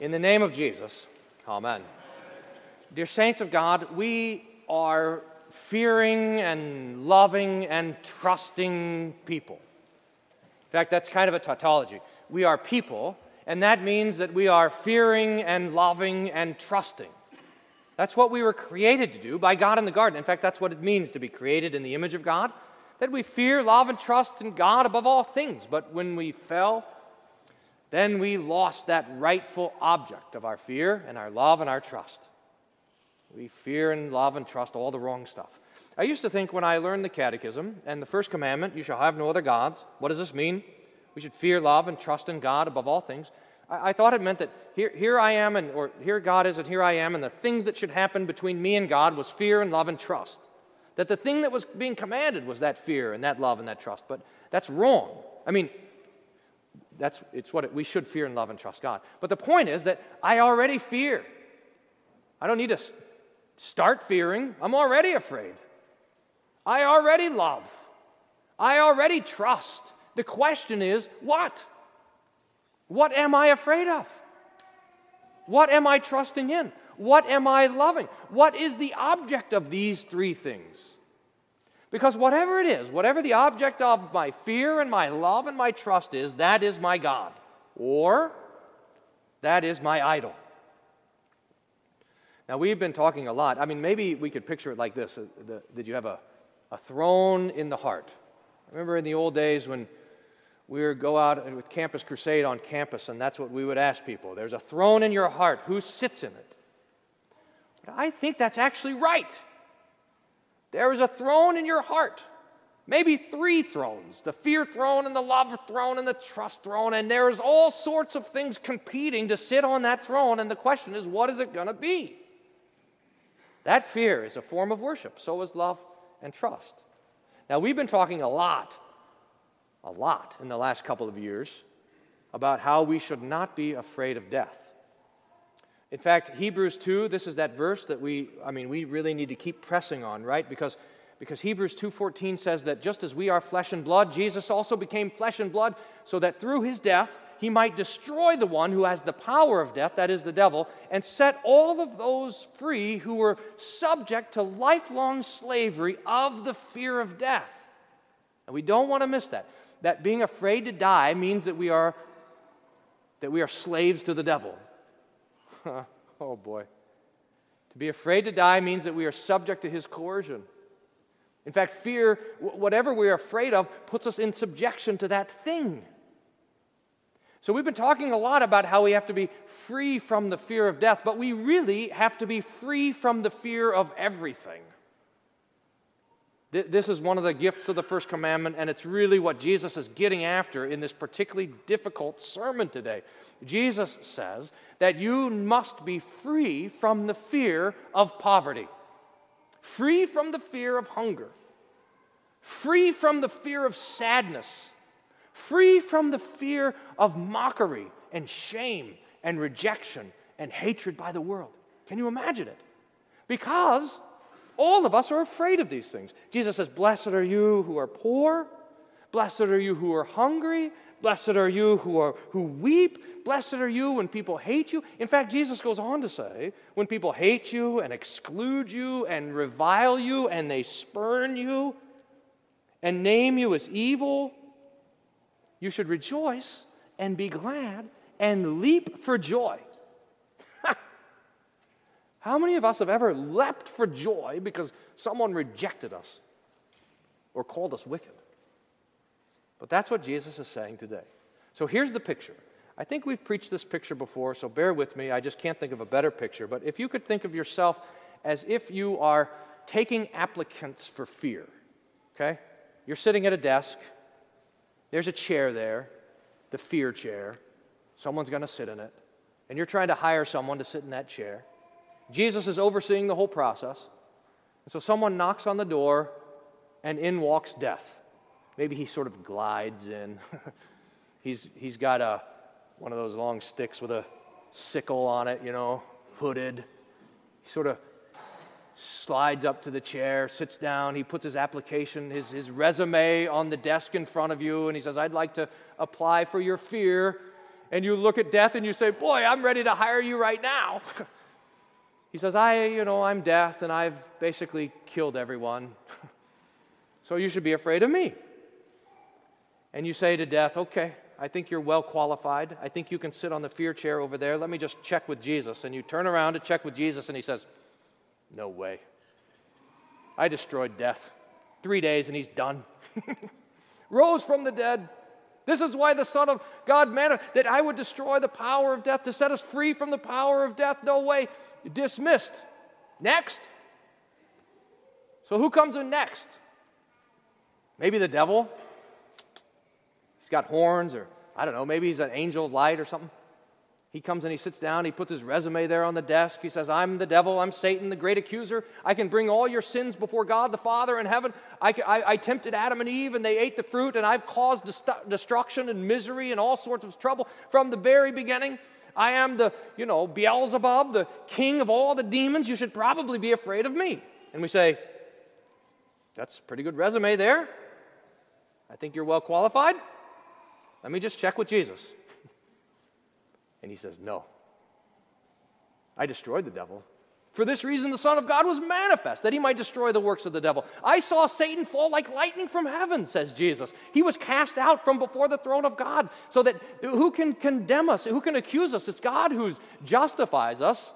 In the name of Jesus, amen. Dear saints of God, we are fearing and loving and trusting people. In fact, that's kind of a tautology. We are people, and that means that we are fearing and loving and trusting. That's what we were created to do by God in the garden. In fact, that's what it means to be created in the image of God that we fear, love, and trust in God above all things. But when we fell, then we lost that rightful object of our fear and our love and our trust. We fear and love and trust all the wrong stuff. I used to think when I learned the catechism and the first commandment, you shall have no other gods, what does this mean? We should fear, love, and trust in God above all things. I, I thought it meant that here, here I am, and, or here God is, and here I am, and the things that should happen between me and God was fear and love and trust. That the thing that was being commanded was that fear and that love and that trust. But that's wrong. I mean, that's it's what it, we should fear and love and trust God. But the point is that I already fear. I don't need to start fearing. I'm already afraid. I already love. I already trust. The question is, what? What am I afraid of? What am I trusting in? What am I loving? What is the object of these three things? Because whatever it is, whatever the object of my fear and my love and my trust is, that is my God. Or that is my idol. Now, we've been talking a lot. I mean, maybe we could picture it like this uh, Did you have a, a throne in the heart? I remember in the old days when we would go out with Campus Crusade on campus, and that's what we would ask people. There's a throne in your heart. Who sits in it? But I think that's actually right. There is a throne in your heart. Maybe three thrones the fear throne, and the love throne, and the trust throne. And there's all sorts of things competing to sit on that throne. And the question is, what is it going to be? That fear is a form of worship. So is love and trust. Now, we've been talking a lot, a lot in the last couple of years about how we should not be afraid of death. In fact, Hebrews 2, this is that verse that we, I mean, we really need to keep pressing on, right? Because, because Hebrews 2.14 says that just as we are flesh and blood, Jesus also became flesh and blood so that through his death, he might destroy the one who has the power of death, that is the devil, and set all of those free who were subject to lifelong slavery of the fear of death. And we don't want to miss that. That being afraid to die means that we are that we are slaves to the devil. oh boy. To be afraid to die means that we are subject to his coercion. In fact, fear, whatever we're afraid of, puts us in subjection to that thing. So, we've been talking a lot about how we have to be free from the fear of death, but we really have to be free from the fear of everything. This is one of the gifts of the first commandment, and it's really what Jesus is getting after in this particularly difficult sermon today. Jesus says that you must be free from the fear of poverty, free from the fear of hunger, free from the fear of sadness free from the fear of mockery and shame and rejection and hatred by the world. Can you imagine it? Because all of us are afraid of these things. Jesus says, Blessed are you who are poor, blessed are you who are hungry, blessed are you who, are, who weep, blessed are you when people hate you. In fact, Jesus goes on to say, when people hate you and exclude you and revile you and they spurn you and name you as evil you should rejoice and be glad and leap for joy. How many of us have ever leapt for joy because someone rejected us or called us wicked? But that's what Jesus is saying today. So here's the picture. I think we've preached this picture before, so bear with me. I just can't think of a better picture. But if you could think of yourself as if you are taking applicants for fear, okay? You're sitting at a desk there's a chair there, the fear chair. Someone's going to sit in it. And you're trying to hire someone to sit in that chair. Jesus is overseeing the whole process. And so someone knocks on the door, and in walks death. Maybe he sort of glides in. he's, he's got a, one of those long sticks with a sickle on it, you know, hooded. He sort of slides up to the chair, sits down, he puts his application, his, his resume on the desk in front of you, and he says, I'd like to apply for your fear. and you look at death and you say, Boy, I'm ready to hire you right now. he says, I, you know, I'm death and I've basically killed everyone. so you should be afraid of me. And you say to death, Okay, I think you're well qualified. I think you can sit on the fear chair over there. Let me just check with Jesus. And you turn around to check with Jesus, and he says, No way. I destroyed death. Three days, and he's done. Rose from the dead. This is why the Son of God meant that I would destroy the power of death to set us free from the power of death. No way. Dismissed. Next. So who comes in next? Maybe the devil. He's got horns, or I don't know, maybe he's an angel of light or something. He comes and he sits down, he puts his resume there on the desk. He says, I'm the devil, I'm Satan, the great accuser. I can bring all your sins before God the Father in heaven. I, I, I tempted Adam and Eve and they ate the fruit, and I've caused dest- destruction and misery and all sorts of trouble from the very beginning. I am the, you know, Beelzebub, the king of all the demons. You should probably be afraid of me. And we say, That's pretty good resume there. I think you're well qualified. Let me just check with Jesus. And he says, No. I destroyed the devil. For this reason, the Son of God was manifest, that he might destroy the works of the devil. I saw Satan fall like lightning from heaven, says Jesus. He was cast out from before the throne of God, so that who can condemn us? Who can accuse us? It's God who justifies us.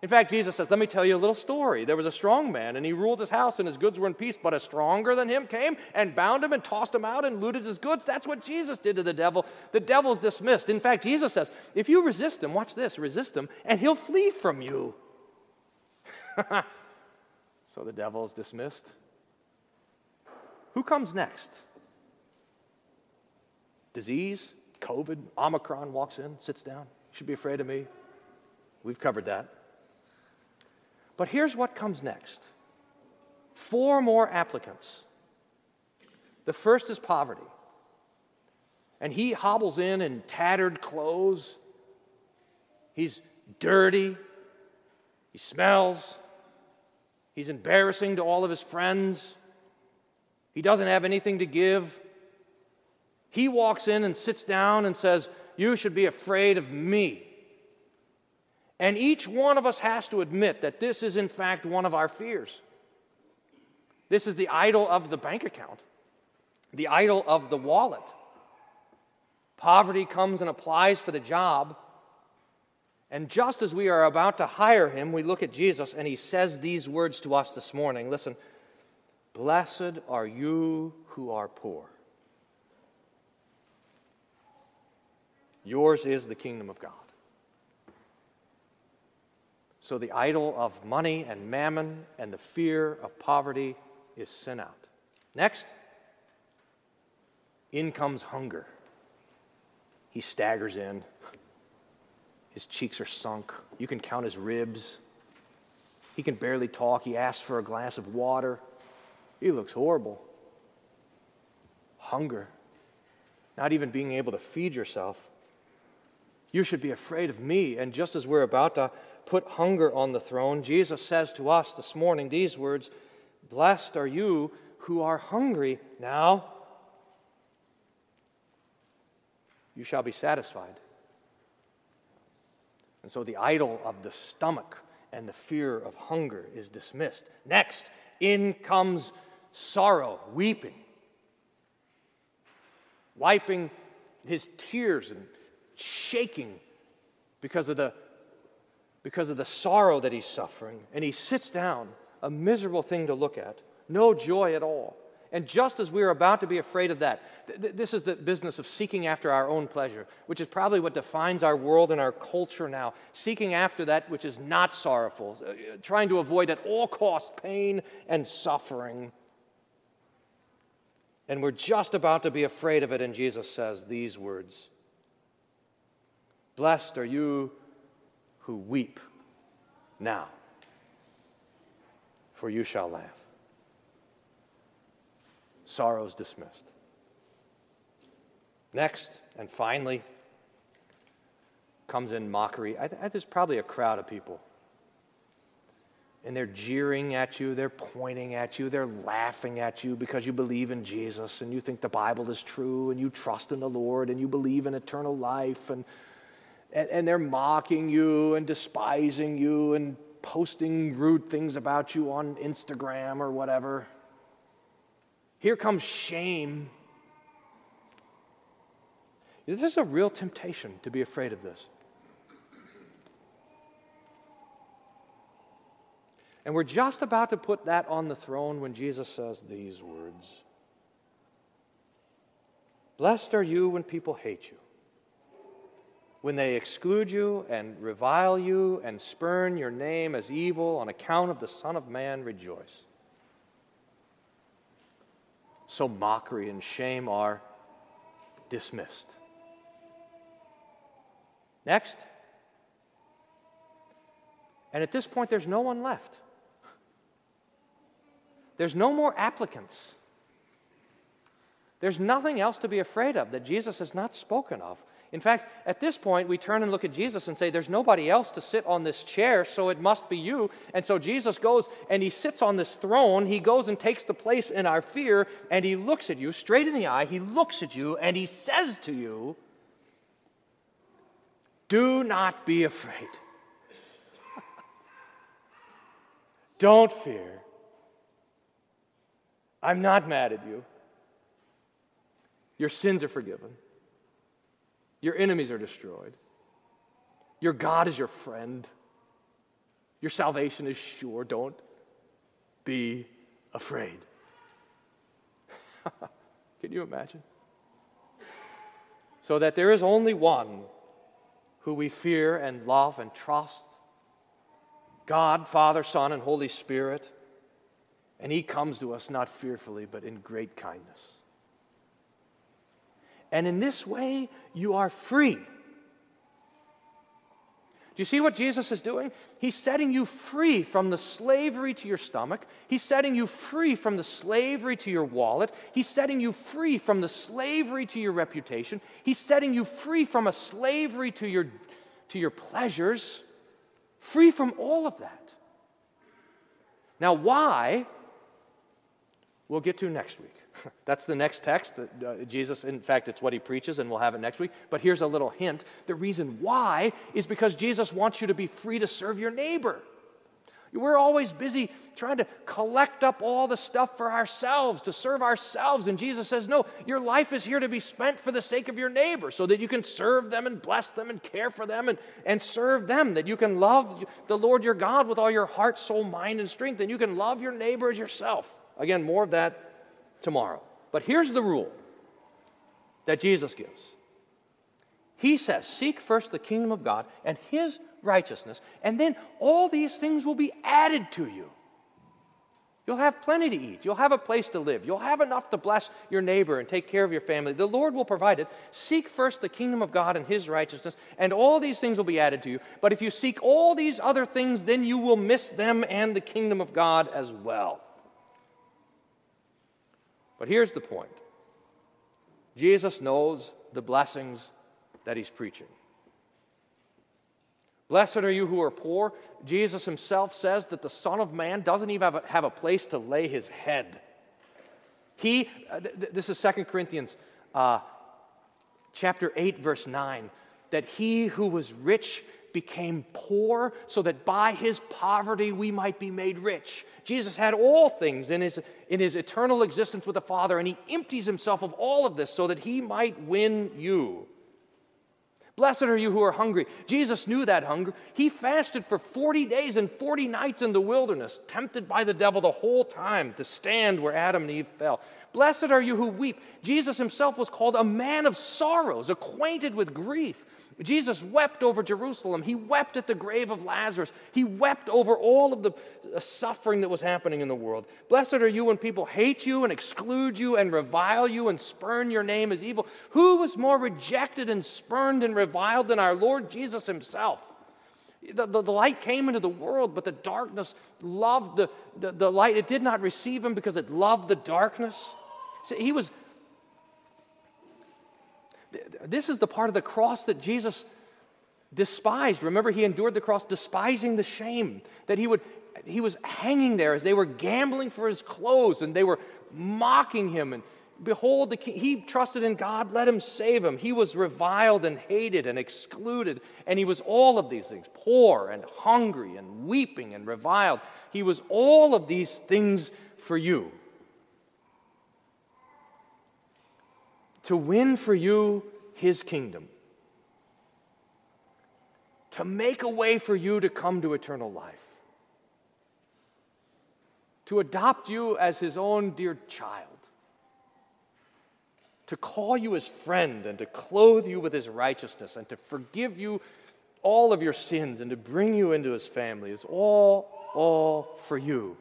In fact, Jesus says, Let me tell you a little story. There was a strong man, and he ruled his house, and his goods were in peace. But a stronger than him came and bound him and tossed him out and looted his goods. That's what Jesus did to the devil. The devil's dismissed. In fact, Jesus says, If you resist him, watch this, resist him, and he'll flee from you. so the devil is dismissed. Who comes next? Disease, COVID, Omicron walks in, sits down. You should be afraid of me. We've covered that. But here's what comes next four more applicants. The first is poverty. And he hobbles in in tattered clothes. He's dirty. He smells. He's embarrassing to all of his friends. He doesn't have anything to give. He walks in and sits down and says, You should be afraid of me. And each one of us has to admit that this is, in fact, one of our fears. This is the idol of the bank account, the idol of the wallet. Poverty comes and applies for the job. And just as we are about to hire him, we look at Jesus and he says these words to us this morning. Listen, blessed are you who are poor. Yours is the kingdom of God. So the idol of money and mammon and the fear of poverty is sent out. Next, in comes hunger. He staggers in. His cheeks are sunk. You can count his ribs. He can barely talk. He asks for a glass of water. He looks horrible. Hunger. Not even being able to feed yourself. You should be afraid of me. And just as we're about to put hunger on the throne, Jesus says to us this morning these words Blessed are you who are hungry now. You shall be satisfied. And so the idol of the stomach and the fear of hunger is dismissed. Next, in comes sorrow, weeping, wiping his tears and shaking because of the because of the sorrow that he's suffering. And he sits down, a miserable thing to look at, no joy at all. And just as we are about to be afraid of that, th- this is the business of seeking after our own pleasure, which is probably what defines our world and our culture now. Seeking after that which is not sorrowful, uh, trying to avoid at all costs pain and suffering. And we're just about to be afraid of it, and Jesus says these words Blessed are you who weep now, for you shall laugh. Sorrow's dismissed. Next, and finally, comes in mockery. I, I, there's probably a crowd of people. And they're jeering at you, they're pointing at you, they're laughing at you because you believe in Jesus and you think the Bible is true and you trust in the Lord and you believe in eternal life and and, and they're mocking you and despising you and posting rude things about you on Instagram or whatever. Here comes shame. This is a real temptation to be afraid of this. And we're just about to put that on the throne when Jesus says these words Blessed are you when people hate you, when they exclude you and revile you and spurn your name as evil on account of the Son of Man, rejoice. So mockery and shame are dismissed. Next. And at this point, there's no one left. There's no more applicants. There's nothing else to be afraid of that Jesus has not spoken of. In fact, at this point, we turn and look at Jesus and say, There's nobody else to sit on this chair, so it must be you. And so Jesus goes and he sits on this throne. He goes and takes the place in our fear, and he looks at you straight in the eye. He looks at you and he says to you, Do not be afraid. Don't fear. I'm not mad at you. Your sins are forgiven. Your enemies are destroyed. Your God is your friend. Your salvation is sure. Don't be afraid. Can you imagine? So that there is only one who we fear and love and trust God, Father, Son, and Holy Spirit. And he comes to us not fearfully, but in great kindness. And in this way, you are free. Do you see what Jesus is doing? He's setting you free from the slavery to your stomach. He's setting you free from the slavery to your wallet. He's setting you free from the slavery to your reputation. He's setting you free from a slavery to your, to your pleasures, free from all of that. Now, why? we'll get to next week. That's the next text. Uh, Jesus, in fact, it's what he preaches, and we'll have it next week. But here's a little hint. The reason why is because Jesus wants you to be free to serve your neighbor. We're always busy trying to collect up all the stuff for ourselves, to serve ourselves. And Jesus says, No, your life is here to be spent for the sake of your neighbor, so that you can serve them and bless them and care for them and, and serve them, that you can love the Lord your God with all your heart, soul, mind, and strength, and you can love your neighbor as yourself. Again, more of that tomorrow. But here's the rule that Jesus gives He says, Seek first the kingdom of God and His righteousness, and then all these things will be added to you. You'll have plenty to eat. You'll have a place to live. You'll have enough to bless your neighbor and take care of your family. The Lord will provide it. Seek first the kingdom of God and his righteousness, and all these things will be added to you. But if you seek all these other things, then you will miss them and the kingdom of God as well. But here's the point Jesus knows the blessings that he's preaching. Blessed are you who are poor. Jesus himself says that the Son of Man doesn't even have a, have a place to lay his head. He, uh, th- this is 2 Corinthians uh, chapter 8, verse 9, that he who was rich became poor so that by his poverty we might be made rich. Jesus had all things in his, in his eternal existence with the Father, and he empties himself of all of this so that he might win you. Blessed are you who are hungry. Jesus knew that hunger. He fasted for 40 days and 40 nights in the wilderness, tempted by the devil the whole time to stand where Adam and Eve fell. Blessed are you who weep. Jesus himself was called a man of sorrows, acquainted with grief. Jesus wept over Jerusalem. He wept at the grave of Lazarus. He wept over all of the suffering that was happening in the world. Blessed are you when people hate you and exclude you and revile you and spurn your name as evil. Who was more rejected and spurned and reviled than our Lord Jesus himself? The, the, the, light came into the world, but the darkness loved the, the, the light. It did not receive him because it loved the darkness. See, he was this is the part of the cross that Jesus despised. Remember, he endured the cross despising the shame that he would he was hanging there as they were gambling for his clothes and they were mocking him and Behold, the king, he trusted in God, let him save him. He was reviled and hated and excluded, and he was all of these things poor and hungry and weeping and reviled. He was all of these things for you. To win for you his kingdom, to make a way for you to come to eternal life to adopt you as his own dear child, to call you his friend and to clothe you with his righteousness and to forgive you all of your sins and to bring you into his family is all, all for you.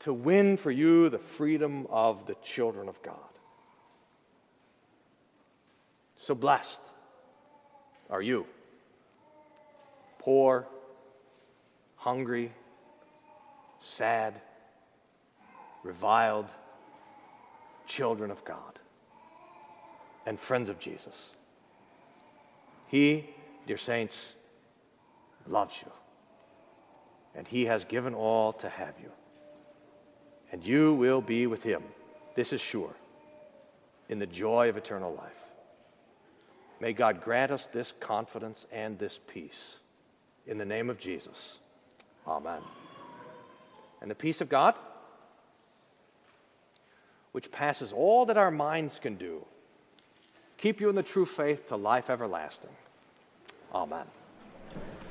To win for you the freedom of the children of God. So blessed are you, poor, hungry, sad, reviled children of God and friends of Jesus. He, dear saints, loves you. And He has given all to have you. And you will be with Him, this is sure, in the joy of eternal life. May God grant us this confidence and this peace. In the name of Jesus. Amen. And the peace of God, which passes all that our minds can do, keep you in the true faith to life everlasting. Amen.